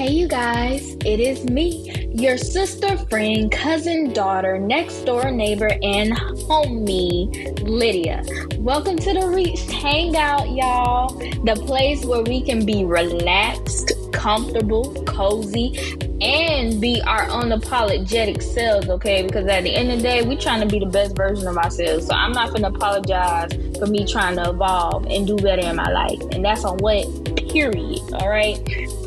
Hey, you guys, it is me, your sister, friend, cousin, daughter, next door neighbor, and homie, Lydia. Welcome to the Reached Hangout, y'all. The place where we can be relaxed, comfortable, cozy, and be our unapologetic selves, okay? Because at the end of the day, we're trying to be the best version of ourselves. So I'm not to apologize for me trying to evolve and do better in my life. And that's on what? Period. All right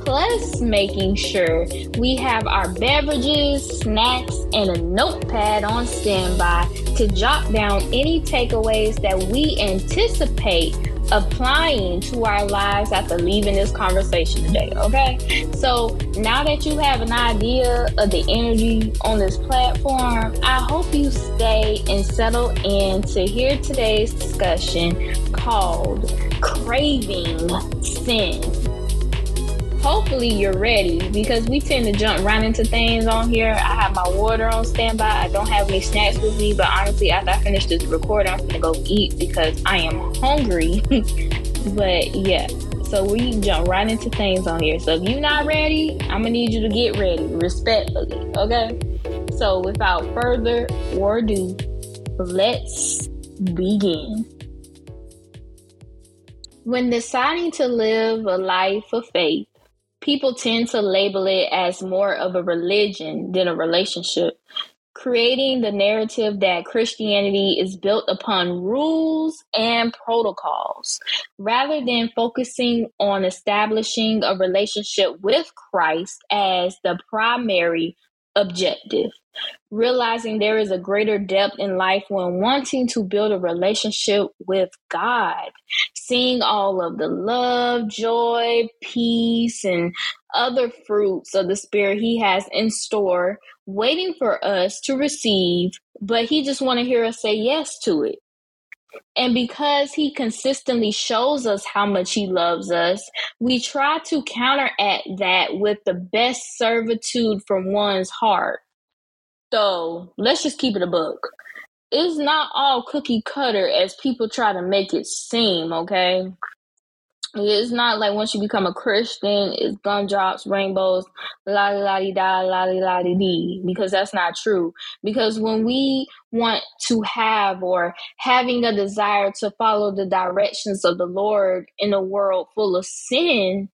plus making sure we have our beverages, snacks, and a notepad on standby to jot down any takeaways that we anticipate applying to our lives after leaving this conversation today. Okay. So now that you have an idea of the energy on this platform, I hope you stay and settle in to hear today's discussion called Craving Sin hopefully you're ready because we tend to jump right into things on here. I have my water on standby. I don't have any snacks with me, but honestly, after I finish this recording, I'm gonna go eat because I am hungry. but yeah, so we jump right into things on here. So if you're not ready, I'm gonna need you to get ready respectfully, okay? So without further ado, let's begin. When deciding to live a life of faith, people tend to label it as more of a religion than a relationship, creating the narrative that Christianity is built upon rules and protocols rather than focusing on establishing a relationship with Christ as the primary objective realizing there is a greater depth in life when wanting to build a relationship with God, seeing all of the love, joy, peace, and other fruits of the Spirit He has in store, waiting for us to receive, but He just want to hear us say yes to it. And because he consistently shows us how much he loves us, we try to counteract that with the best servitude from one's heart so let's just keep it a book. It's not all cookie cutter as people try to make it seem, okay? It's not like once you become a Christian, it's gumdrops, rainbows, la la di da, la la di dee, because that's not true. Because when we want to have or having a desire to follow the directions of the Lord in a world full of sin,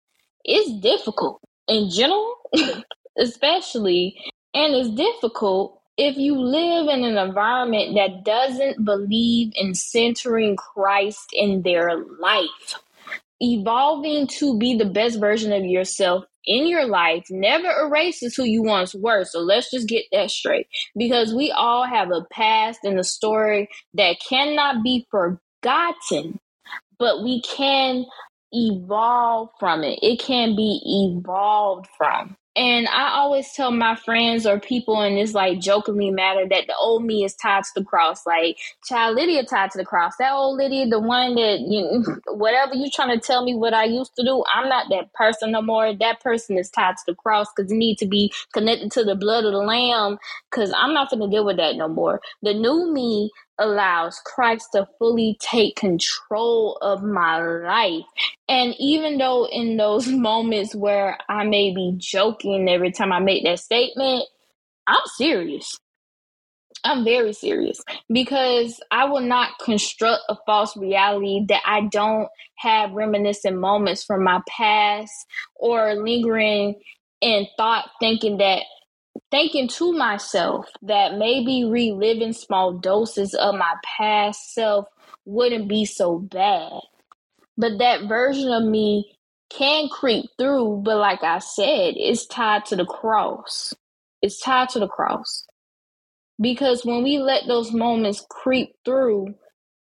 it's difficult in general, especially and it's difficult if you live in an environment that doesn't believe in centering Christ in their life. Evolving to be the best version of yourself in your life never erases who you once were. So let's just get that straight. Because we all have a past and a story that cannot be forgotten, but we can evolve from it. It can be evolved from. And I always tell my friends or people in this like jokingly matter that the old me is tied to the cross. Like child Lydia tied to the cross. That old Lydia, the one that you whatever you trying to tell me what I used to do, I'm not that person no more. That person is tied to the cross because you need to be connected to the blood of the lamb. Cause I'm not gonna deal with that no more. The new me allows Christ to fully take control of my life. And even though in those moments where I may be joking every time I make that statement, I'm serious. I'm very serious because I will not construct a false reality that I don't have reminiscent moments from my past or lingering in thought thinking that thinking to myself that maybe reliving small doses of my past self wouldn't be so bad. But that version of me can creep through, but like I said, it's tied to the cross. It's tied to the cross. Because when we let those moments creep through,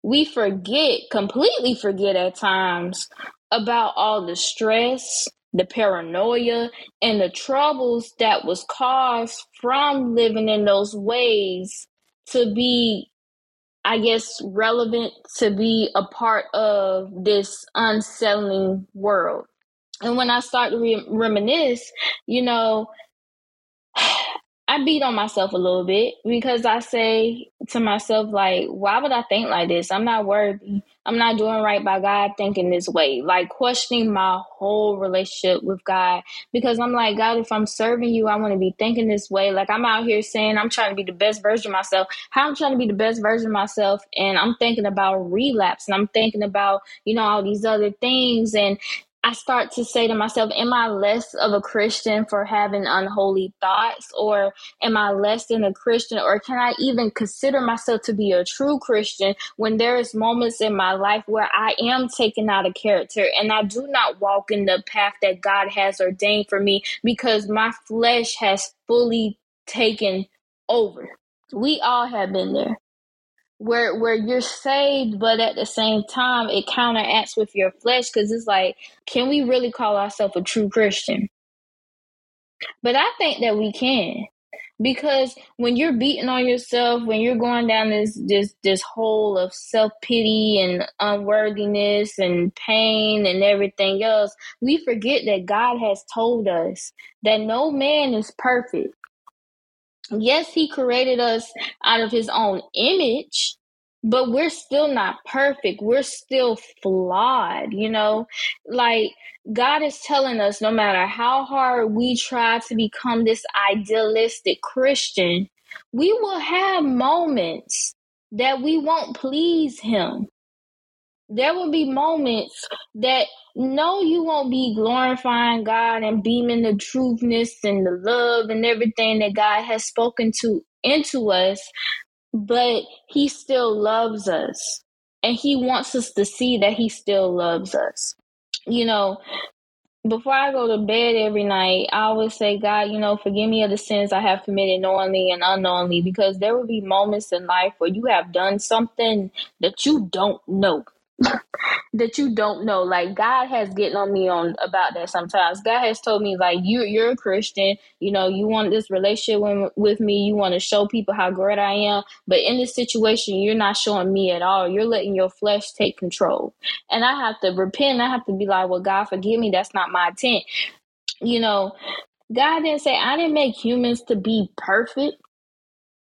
we forget, completely forget at times about all the stress, the paranoia and the troubles that was caused from living in those ways to be i guess relevant to be a part of this unsettling world. And when i start to re- reminisce you know I beat on myself a little bit because I say to myself, like, why would I think like this? I'm not worthy. I'm not doing right by God thinking this way. Like questioning my whole relationship with God because I'm like, God, if I'm serving you, I want to be thinking this way. Like I'm out here saying I'm trying to be the best version of myself. How I'm trying to be the best version of myself and I'm thinking about relapse and I'm thinking about, you know, all these other things and I start to say to myself, Am I less of a Christian for having unholy thoughts? Or am I less than a Christian? Or can I even consider myself to be a true Christian when there is moments in my life where I am taken out of character and I do not walk in the path that God has ordained for me because my flesh has fully taken over? We all have been there where where you're saved but at the same time it counteracts with your flesh because it's like can we really call ourselves a true christian? But i think that we can because when you're beating on yourself when you're going down this this this hole of self-pity and unworthiness and pain and everything else we forget that god has told us that no man is perfect yes, he created us out of his own image, but we're still not perfect. We're still flawed, you know? Like, God is telling us no matter how hard we try to become this idealistic Christian, we will have moments that we won't please Him there will be moments that no, you won't be glorifying God and beaming the truthness and the love and everything that God has spoken to into us, but He still loves us. And He wants us to see that He still loves us. You know, before I go to bed every night, I always say, God, you know, forgive me of the sins I have committed knowingly and unknowingly, because there will be moments in life where you have done something that you don't know that you don't know. Like God has getting on me on about that sometimes. God has told me like you you're a Christian, you know, you want this relationship with, with me, you want to show people how great I am, but in this situation you're not showing me at all. You're letting your flesh take control. And I have to repent. I have to be like, "Well, God, forgive me. That's not my intent." You know, God didn't say I didn't make humans to be perfect.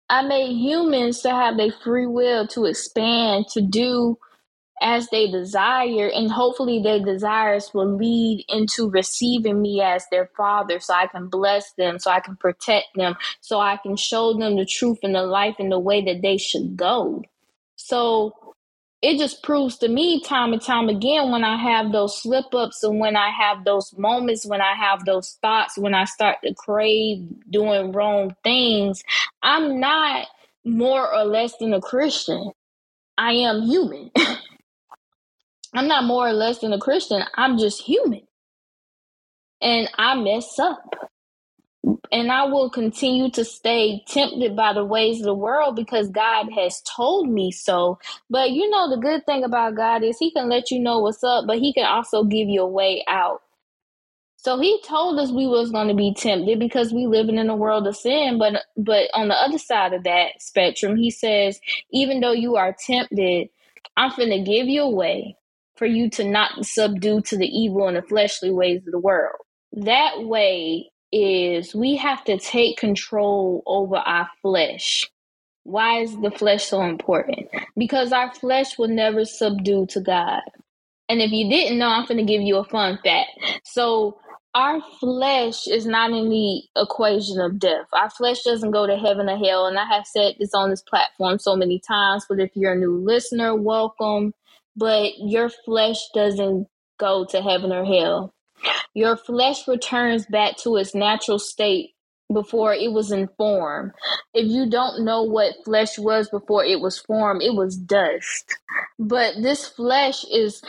I made humans to have their free will to expand, to do as they desire and hopefully their desires will lead into receiving me as their father so i can bless them so i can protect them so i can show them the truth and the life and the way that they should go. So it just proves to me time and time again when i have those slip ups and when i have those moments when i have those thoughts when i start to crave doing wrong things i'm not more or less than a christian. I am human I'm not more or less than a Christian. I'm just human. And I mess up. And I will continue to stay tempted by the ways of the world because God has told me so. But you know, the good thing about God is He can let you know what's up, but He can also give you a way out. So he told us we was going to be tempted because we living in a world of sin. But but on the other side of that spectrum, he says, even though you are tempted, I'm finna give you a way for you to not subdue to the evil and the fleshly ways of the world. That way is we have to take control over our flesh. Why is the flesh so important? Because our flesh will never subdue to God. And if you didn't know, I'm going to give you a fun fact. So, our flesh is not in the equation of death. Our flesh doesn't go to heaven or hell. And I have said this on this platform so many times, but if you're a new listener, welcome but your flesh doesn't go to heaven or hell. Your flesh returns back to its natural state before it was in form. If you don't know what flesh was before it was formed, it was dust. But this flesh is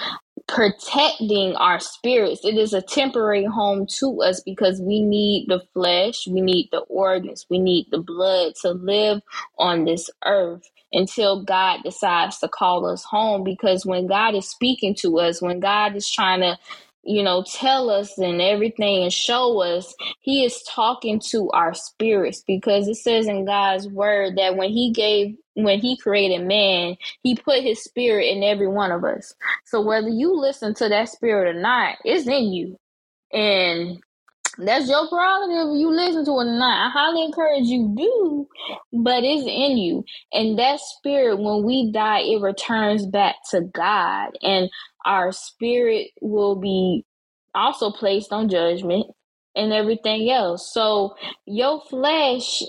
protecting our spirits. It is a temporary home to us because we need the flesh, we need the organs, we need the blood to live on this earth until God decides to call us home. Because when God is speaking to us, when God is trying to you know, tell us and everything and show us, He is talking to our spirits because it says in God's word that when He gave, when He created man, He put His spirit in every one of us. So whether you listen to that spirit or not, it's in you. And That's your prerogative. If you listen to it or not. I highly encourage you do, but it's in you. And that spirit, when we die, it returns back to God, and our spirit will be also placed on judgment and everything else. So your flesh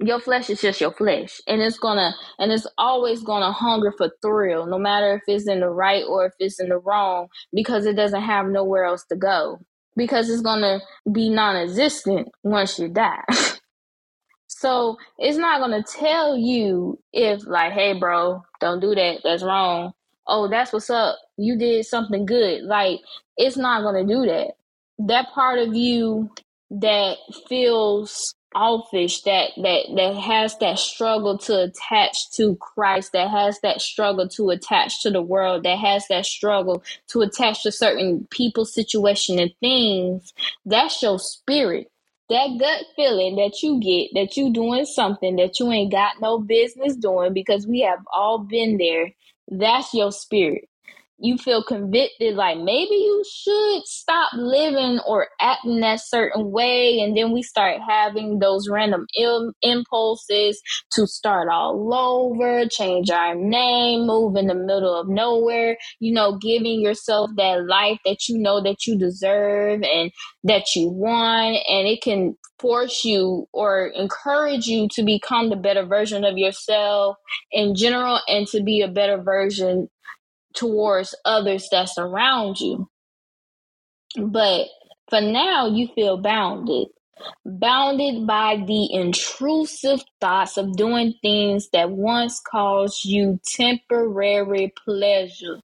your flesh is just your flesh and it's gonna and it's always gonna hunger for thrill no matter if it's in the right or if it's in the wrong because it doesn't have nowhere else to go because it's gonna be non-existent once you die. So it's not gonna tell you if like hey bro don't do that that's wrong. Oh that's what's up you did something good. Like it's not gonna do that. That part of you that feels offish that that that has that struggle to attach to Christ that has that struggle to attach to the world that has that struggle to attach to certain people situation and things that's your spirit. That gut feeling that you get that you doing something that you ain't got no business doing because we have all been there that's your spirit you feel convicted like maybe you should stop living or acting that certain way and then we start having those random Im- impulses to start all over change our name move in the middle of nowhere you know giving yourself that life that you know that you deserve and that you want and it can force you or encourage you to become the better version of yourself in general and to be a better version towards others that surround you. But for now, you feel bounded. Bounded by the intrusive thoughts of doing things that once caused you temporary pleasure.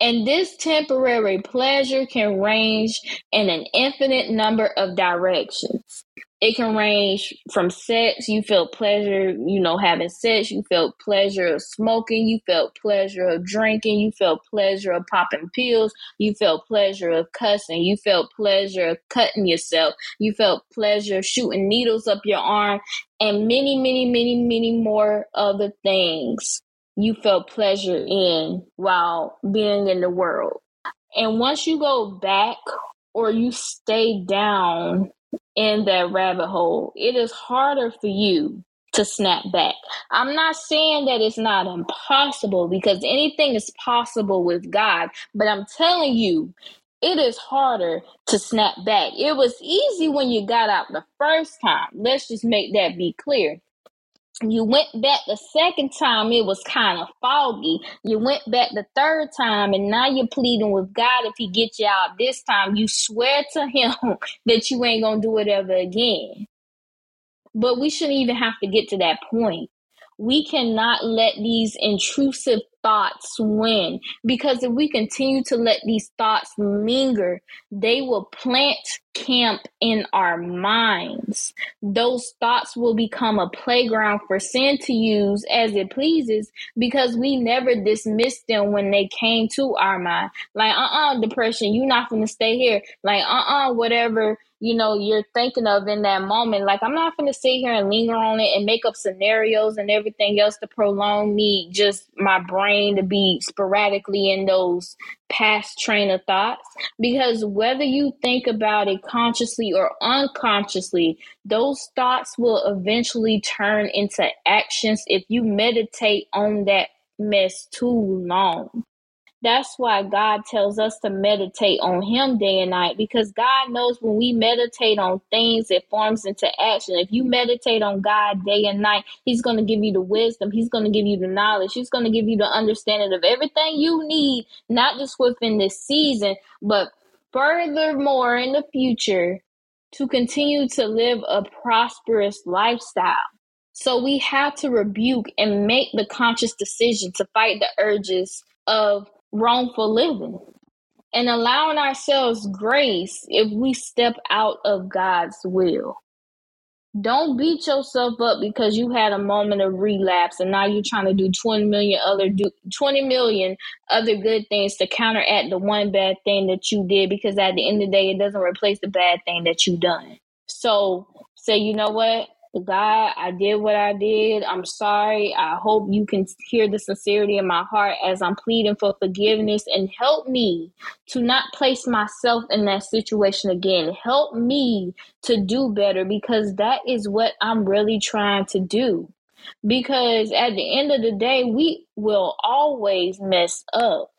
And this temporary pleasure can range in an infinite number of directions it can range from sex you felt pleasure you know having sex you felt pleasure of smoking you felt pleasure of drinking you felt pleasure of popping pills you felt pleasure of cussing you felt pleasure of cutting yourself you felt pleasure of shooting needles up your arm and many many many many more other things you felt pleasure in while being in the world. And once you go back or you stay down in that rabbit hole, it is harder for you to snap back. I'm not saying that it's not impossible because anything is possible with God, but I'm telling you, it is harder to snap back. It was easy when you got out the first time. Let's just make that be clear you went back the second time it was kind of foggy. You went back the third time and now you're pleading with god if he gets you out this time. You swear to him that you ain't gonna do it ever again. But we shouldn't even have to get to that point. We cannot let these intrusive thoughts win because if we continue to let these thoughts linger, they will plant camp in our minds. Those thoughts will become a playground for sin to use as it pleases because we never dismissed them when they came to our mind. Like, uh uh-uh, uh depression, you're not going to stay here. Like, uh uh-uh, uh, whatever you know you're thinking of in that moment like i'm not going to sit here and linger on it and make up scenarios and everything else to prolong me just my brain to be sporadically in those past train of thoughts. Because whether you think about it consciously or unconsciously those thoughts will eventually turn into actions if you meditate on that mess too long that's why God tells us to meditate on Him day and night because God knows when we meditate on things, it forms into action. If you meditate on God day and night, He's going to give you the wisdom, He's going to give you the knowledge, He's going to give you the understanding of everything you need, not just within this season, but furthermore in the future to continue to live a prosperous lifestyle. So we have to rebuke and make the conscious decision to fight the urges of wrongful living and allowing ourselves grace if we step out of God's will. Don't beat yourself up because you had a moment of relapse and now you're trying to do 20 million other do 20 million other good things to counteract the one bad thing that you did because at the end of the day it doesn't replace the bad thing that you done. So say, you know what? God, I did what I did. I'm sorry. I hope you can hear the sincerity in my heart as I'm pleading for forgiveness and help me to not place myself in that situation again. Help me to do better because that is what I'm really trying to do. Because at the end of the day, we will always mess up.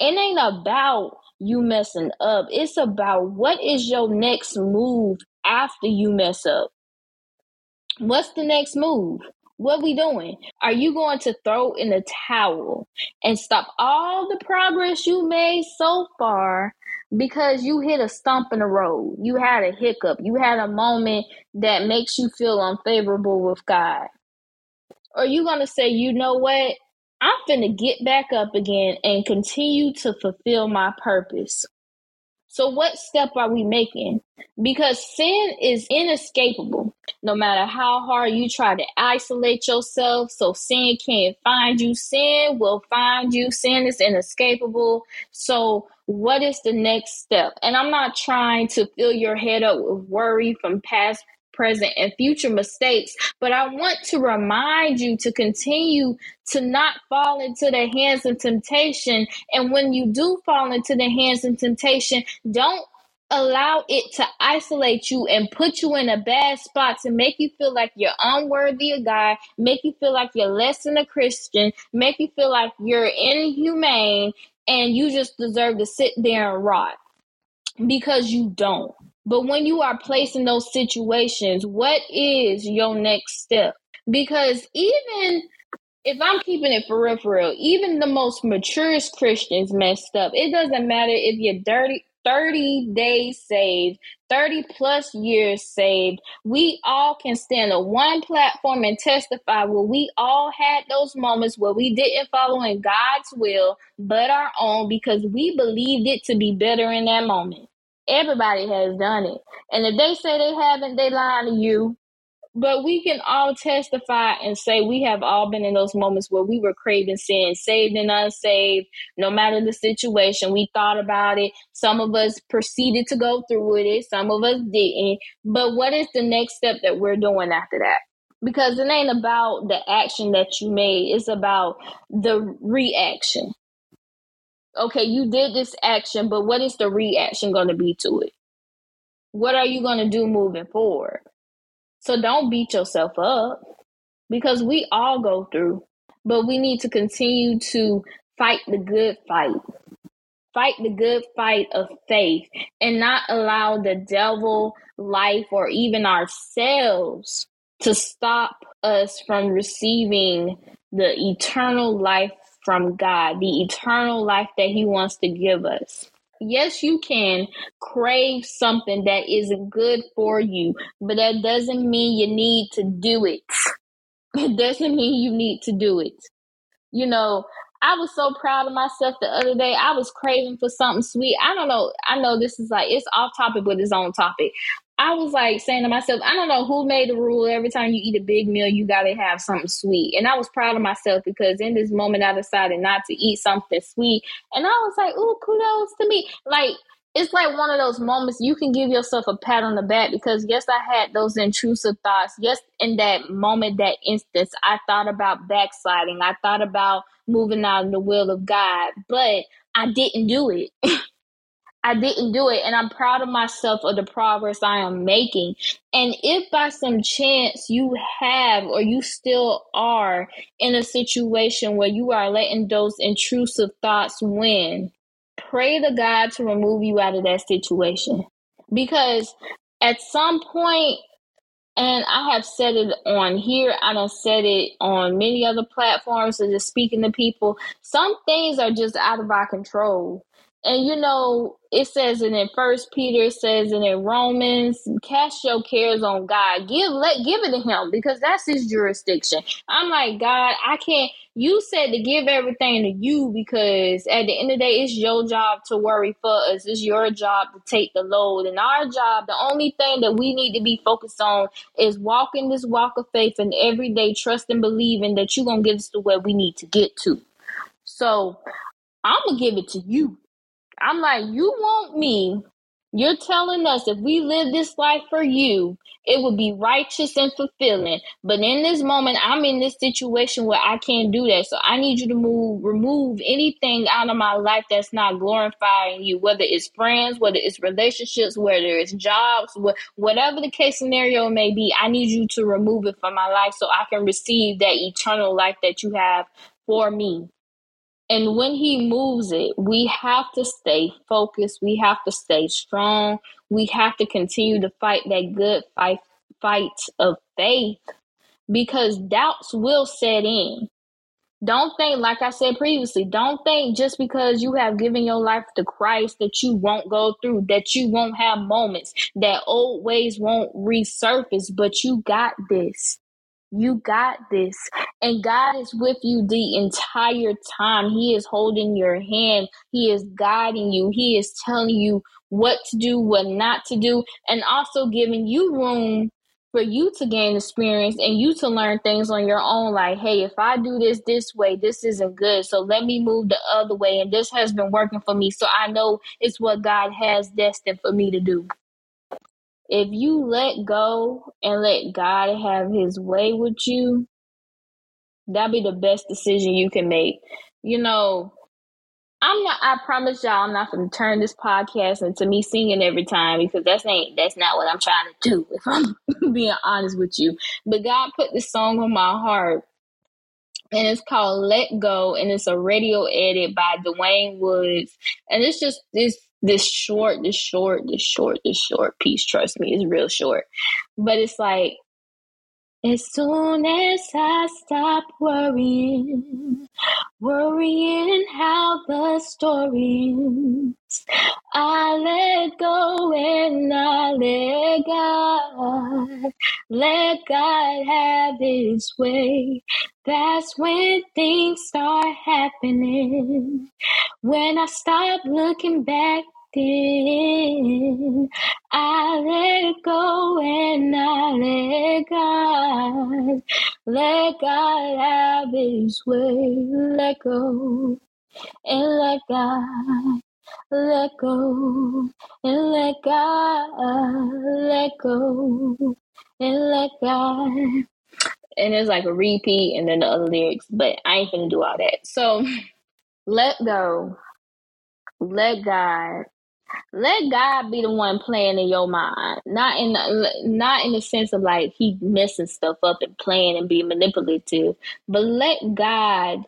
It ain't about you messing up, it's about what is your next move after you mess up. What's the next move? What we doing? Are you going to throw in the towel and stop all the progress you made so far because you hit a stump in the road? You had a hiccup. You had a moment that makes you feel unfavorable with God. Or you going to say, you know what? I'm finna get back up again and continue to fulfill my purpose. So, what step are we making? Because sin is inescapable. No matter how hard you try to isolate yourself so sin can't find you, sin will find you. Sin is inescapable. So, what is the next step? And I'm not trying to fill your head up with worry from past present, and future mistakes. But I want to remind you to continue to not fall into the hands of temptation. And when you do fall into the hands of temptation, don't allow it to isolate you and put you in a bad spot to make you feel like you're unworthy of God, make you feel like you're less than a Christian, make you feel like you're inhumane and you just deserve to sit there and rot because you don't. But when you are placed in those situations, what is your next step? Because even if I'm keeping it for real, for real, even the most maturest Christians messed up. It doesn't matter if you're dirty, 30 days saved, 30 plus years saved. We all can stand on one platform and testify where we all had those moments where we didn't follow in God's will, but our own because we believed it to be better in that moment. Everybody has done it. And if they say they haven't, they lying to you. But we can all testify and say we have all been in those moments where we were craving sin, saved and unsaved, no matter the situation. We thought about it. Some of us proceeded to go through with it, some of us didn't. But what is the next step that we're doing after that? Because it ain't about the action that you made, it's about the reaction okay, you did this action, but what is the reaction going to be to it? What are you going to do moving forward? So don't beat yourself up because we all go through, but we need to continue to fight the good fight. Fight the good fight of faith and not allow the devil, life, or even ourselves to stop us from receiving the eternal life from God, the eternal life that He wants to give us. Yes, you can crave something that isn't good for you, but that doesn't mean you need to do it. It doesn't mean you need to do it. You know, I was so proud of myself the other day. I was craving for something sweet. I don't know. I know this is like it's off topic, but it's on topic. I was like saying to myself, I don't know who made the rule. Every time you eat a big meal, you got to have something sweet. And I was proud of myself because in this moment, I decided not to eat something sweet. And I was like, oh, kudos to me. Like, it's like one of those moments you can give yourself a pat on the back because, yes, I had those intrusive thoughts. Yes, in that moment, that instance, I thought about backsliding. I thought about moving out in the will of God, but I didn't do it. I didn't do it. And I'm proud of myself of the progress I am making. And if by some chance you have or you still are in a situation where you are letting those intrusive thoughts win, pray to God to remove you out of that situation. Because at some point, and I have said it on here, I don't said it on many other platforms, and just speaking to people. Some things are just out of our control and you know, it says it in First Peter, it says it in Romans, cast your cares on God. Give let give it to him because that's his jurisdiction. I'm like, God, I can't you said to give everything to you because at the end of the day, it's your job to worry for us. It's your job to take the load. And our job, the only thing that we need to be focused on is walking this walk of faith and every day trust and believing that you're gonna get us to where we need to get to. So I'm gonna give it to you I'm like, you want me You're telling us if we live this life for you, it would be righteous and fulfilling. But in this moment, I'm in this situation where I can't do that. So I need you to move, remove anything out of my life that's not glorifying you, whether it's friends, whether it's relationships, whether it's jobs, whatever the case scenario may be. I need you to remove it from my life so I can receive that eternal life that you have for me. And when he moves it, we have to stay focused. We have to stay strong. We have to continue to fight that good fight, fight of faith because doubts will set in. Don't think, like I said previously, don't think just because you have given your life to Christ that you won't go through, that you won't have moments, that old ways won't resurface, but you got this. You got this. And God is with you the entire time. He is holding your hand. He is guiding you. He is telling you what to do, what not to do, and also giving you room for you to gain experience and you to learn things on your own. Like, hey, if I do this this way, this isn't good. So let me move the other way. And this has been working for me. So I know it's what God has destined for me to do if you let go and let God have his way with you, that'll be the best decision you can make. You know, I'm not I promise y'all I'm not gonna turn this podcast into me singing every time because that's ain't that's not what I'm trying to do, if I'm being honest with you. But God put this song on my heart and it's called Let Go, and it's a radio edit by DeWayne Woods, and it's just this this short, this short, this short, this short piece. Trust me, it's real short, but it's like as soon as I stop worrying, worrying how the story ends, I let go and I let God, let God have His way. That's when things start happening. When I stop looking back then I let go and I let God have His way. Let go and let God, let go and let God, let go and let God. And it's like a repeat and then the other lyrics, but I ain't gonna do all that. So let go, let God, let God be the one playing in your mind, not in the, not in the sense of like he messing stuff up and playing and being manipulative, but let God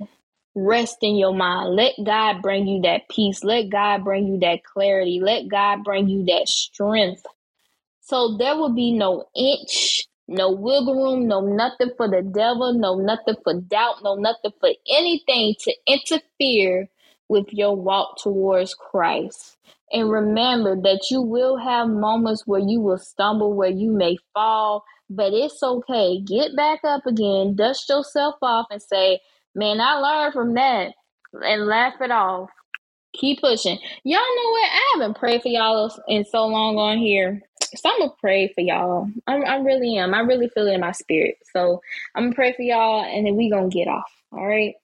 rest in your mind. Let God bring you that peace. Let God bring you that clarity. Let God bring you that strength. So there will be no inch, no wiggle room, no nothing for the devil, no nothing for doubt, no nothing for anything to interfere with your walk towards Christ. And remember that you will have moments where you will stumble, where you may fall, but it's okay. Get back up again, dust yourself off, and say, Man, I learned from that, and laugh it off. Keep pushing. Y'all know what? I haven't prayed for y'all in so long on here. So I'm gonna pray for y'all. I'm, I really am. I really feel it in my spirit. So I'm gonna pray for y'all, and then we gonna get off. All right.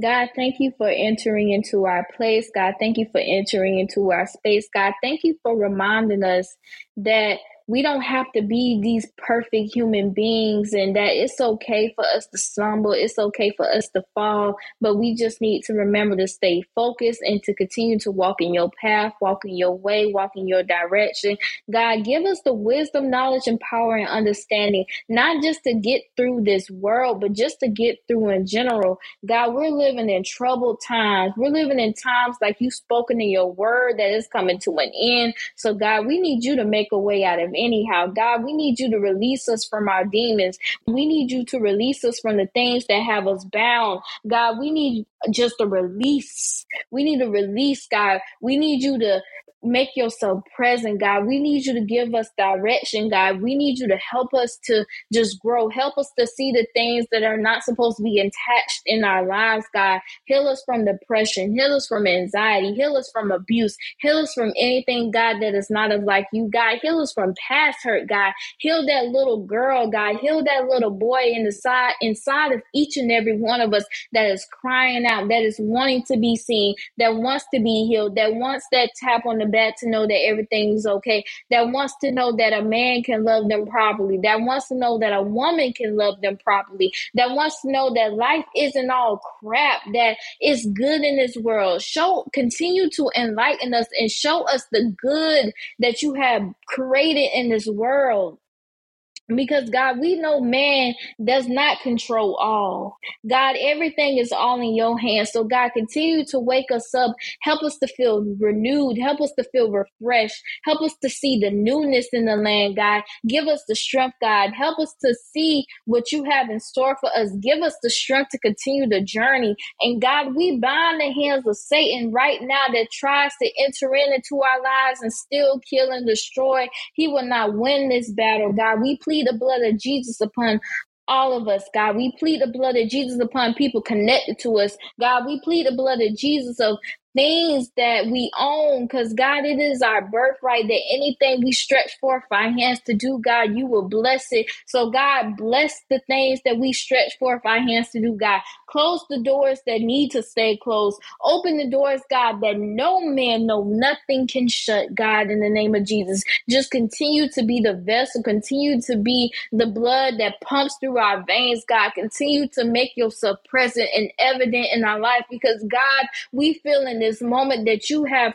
God, thank you for entering into our place. God, thank you for entering into our space. God, thank you for reminding us that we don't have to be these perfect human beings and that it's okay for us to stumble it's okay for us to fall but we just need to remember to stay focused and to continue to walk in your path walk in your way walk in your direction. God give us the wisdom knowledge and power and understanding not just to get through this world but just to get through in general. God we're living in troubled times. We're living in times like you've spoken in your word that is coming to an end. So god we need you to make a way out of anyhow. God, we need you to release us from our demons. We need you to release us from the things that have us bound. God, we need just a release. We need a release, God. We need you to make yourself present, God. We need you to give us direction, God. We need you to help us to just grow. Help us to see the things that are not supposed to be attached in our lives, God. Heal us from depression. Heal us from anxiety. Heal us from abuse. Heal us from anything, God, that is not of like you, God. Heal us from past hurt, God. Heal that little girl, God. Heal that little boy in the side, inside of each and every one of us that is crying out, that is wanting to be seen, that wants to be healed, that wants that tap on the the back to know that everything's okay, that wants to know that a man can love them properly, that wants to know that a woman can love them properly, that wants to know that life isn't all crap, that it's good in this world. Show, continue to enlighten us and show us the good that you have created in this world. Because God, we know man does not control all. God, everything is all in your hands. So God, continue to wake us up. Help us to feel renewed. Help us to feel refreshed. Help us to see the newness in the land, God. Give us the strength, God. Help us to see what you have in store for us. Give us the strength to continue the journey. And God, we bind the hands of Satan right now that tries to enter in into our lives and still kill and destroy. He will not win this battle, God. We plead plead the blood of Jesus upon all of us, God. We plead the blood of Jesus upon people connected to us. God, we plead the blood of Jesus of things that we own because God, it is our birthright that anything we stretch forth our hands to do, God, you will bless it. So, God, bless the things that we stretch forth our hands to do, God. Close the doors that need to stay closed. Open the doors, God, that no man, no nothing can shut, God, in the name of Jesus. Just continue to be the vessel, continue to be the blood that pumps through our veins, God. Continue to make yourself present and evident in our life because, God, we feel in this moment that you have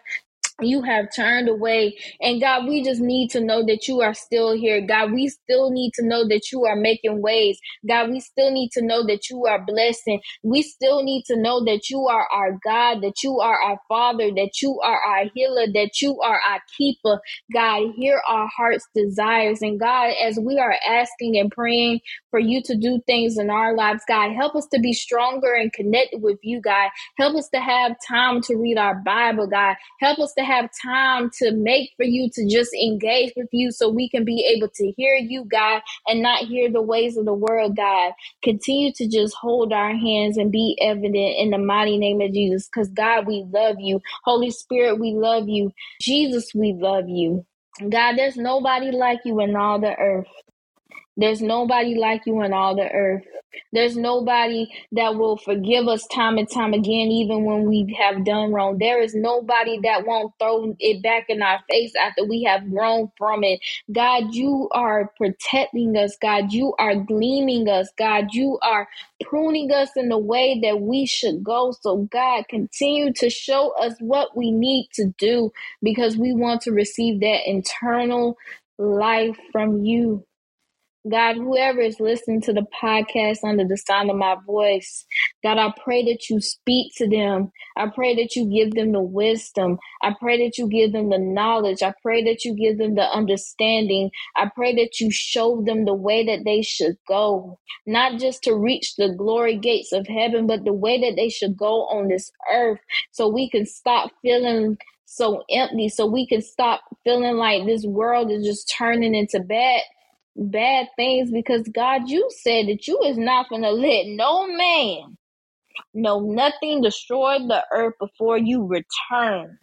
you have turned away. And God, we just need to know that you are still here. God, we still need to know that you are making ways. God, we still need to know that you are blessing. We still need to know that you are our God, that you are our Father, that you are our healer, that you are our keeper. God, hear our heart's desires. And God, as we are asking and praying for you to do things in our lives, God, help us to be stronger and connected with you, God. Help us to have time to read our Bible, God. Help us to have time to make for you to just engage with you so we can be able to hear you, God, and not hear the ways of the world, God. Continue to just hold our hands and be evident in the mighty name of Jesus. Because, God, we love you. Holy Spirit, we love you. Jesus, we love you. God, there's nobody like you in all the earth. There's nobody like you in all the earth. There's nobody that will forgive us time and time again, even when we have done wrong. There is nobody that won't throw it back in our face after we have grown from it. God, you are protecting us. God, you are gleaming us. God, you are pruning us in the way that we should go. So, God, continue to show us what we need to do because we want to receive that internal life from you. God, whoever is listening to the podcast under the sound of my voice, God, I pray that you speak to them. I pray that you give them the wisdom. I pray that you give them the knowledge. I pray that you give them the understanding. I pray that you show them the way that they should go, not just to reach the glory gates of heaven, but the way that they should go on this earth so we can stop feeling so empty, so we can stop feeling like this world is just turning into bad bad things because God, you said that you is not going to let no man, no nothing destroy the earth before you return.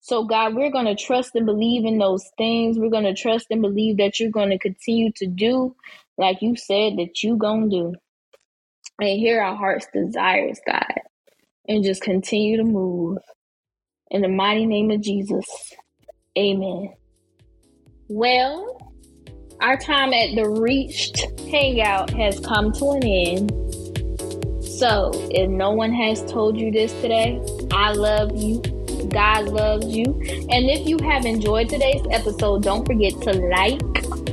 So, God, we're going to trust and believe in those things. We're going to trust and believe that you're going to continue to do like you said that you going to do. And hear our heart's desires, God. And just continue to move. In the mighty name of Jesus. Amen. Well, our time at the Reached Hangout has come to an end. So, if no one has told you this today, I love you. God loves you. And if you have enjoyed today's episode, don't forget to like,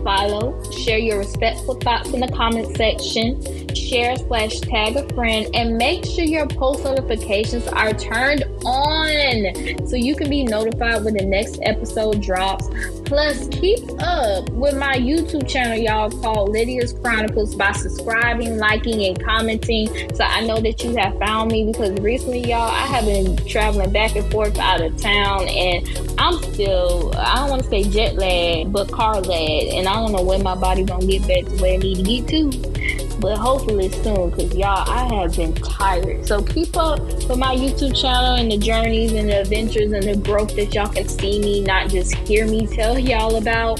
follow, share your respectful thoughts in the comment section, share slash tag a friend, and make sure your post notifications are turned on so you can be notified when the next episode drops. Plus, keep up with my YouTube channel, y'all, called Lydia's Chronicles by subscribing, liking, and commenting. So I know that you have found me because recently, y'all, I have been traveling back and forth out of town and I'm still, I don't want to say jet lag, but car lag. And I don't know when my body gonna get back to where it need to get to. But hopefully soon, because y'all, I have been tired. So keep up with my YouTube channel and the journeys and the adventures and the growth that y'all can see me, not just hear me tell y'all about.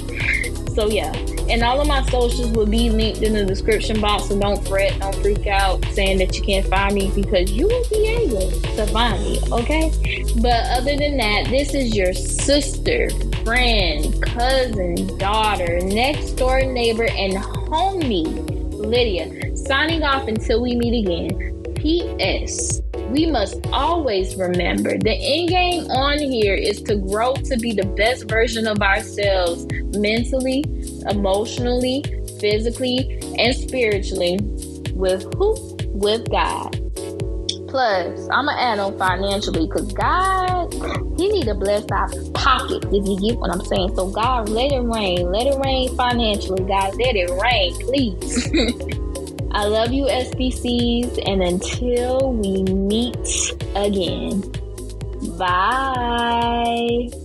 So yeah, And all of my socials will be linked in the description box. So don't fret, don't freak out saying that you can't find me because you will be able to find me, okay? But other than that, this is your sister, friend, cousin, daughter, next door neighbor, and homie, Lydia, signing off until we meet again. P.S. We must always remember the end game on here is to grow to be the best version of ourselves mentally, emotionally, physically, and spiritually. With who? With God. Plus, I'm gonna add on financially because God, He need to bless our pockets if you get what I'm saying. So God, let it rain, let it rain financially, God, let it rain, please. I love you, SBCs, and until we meet again, bye.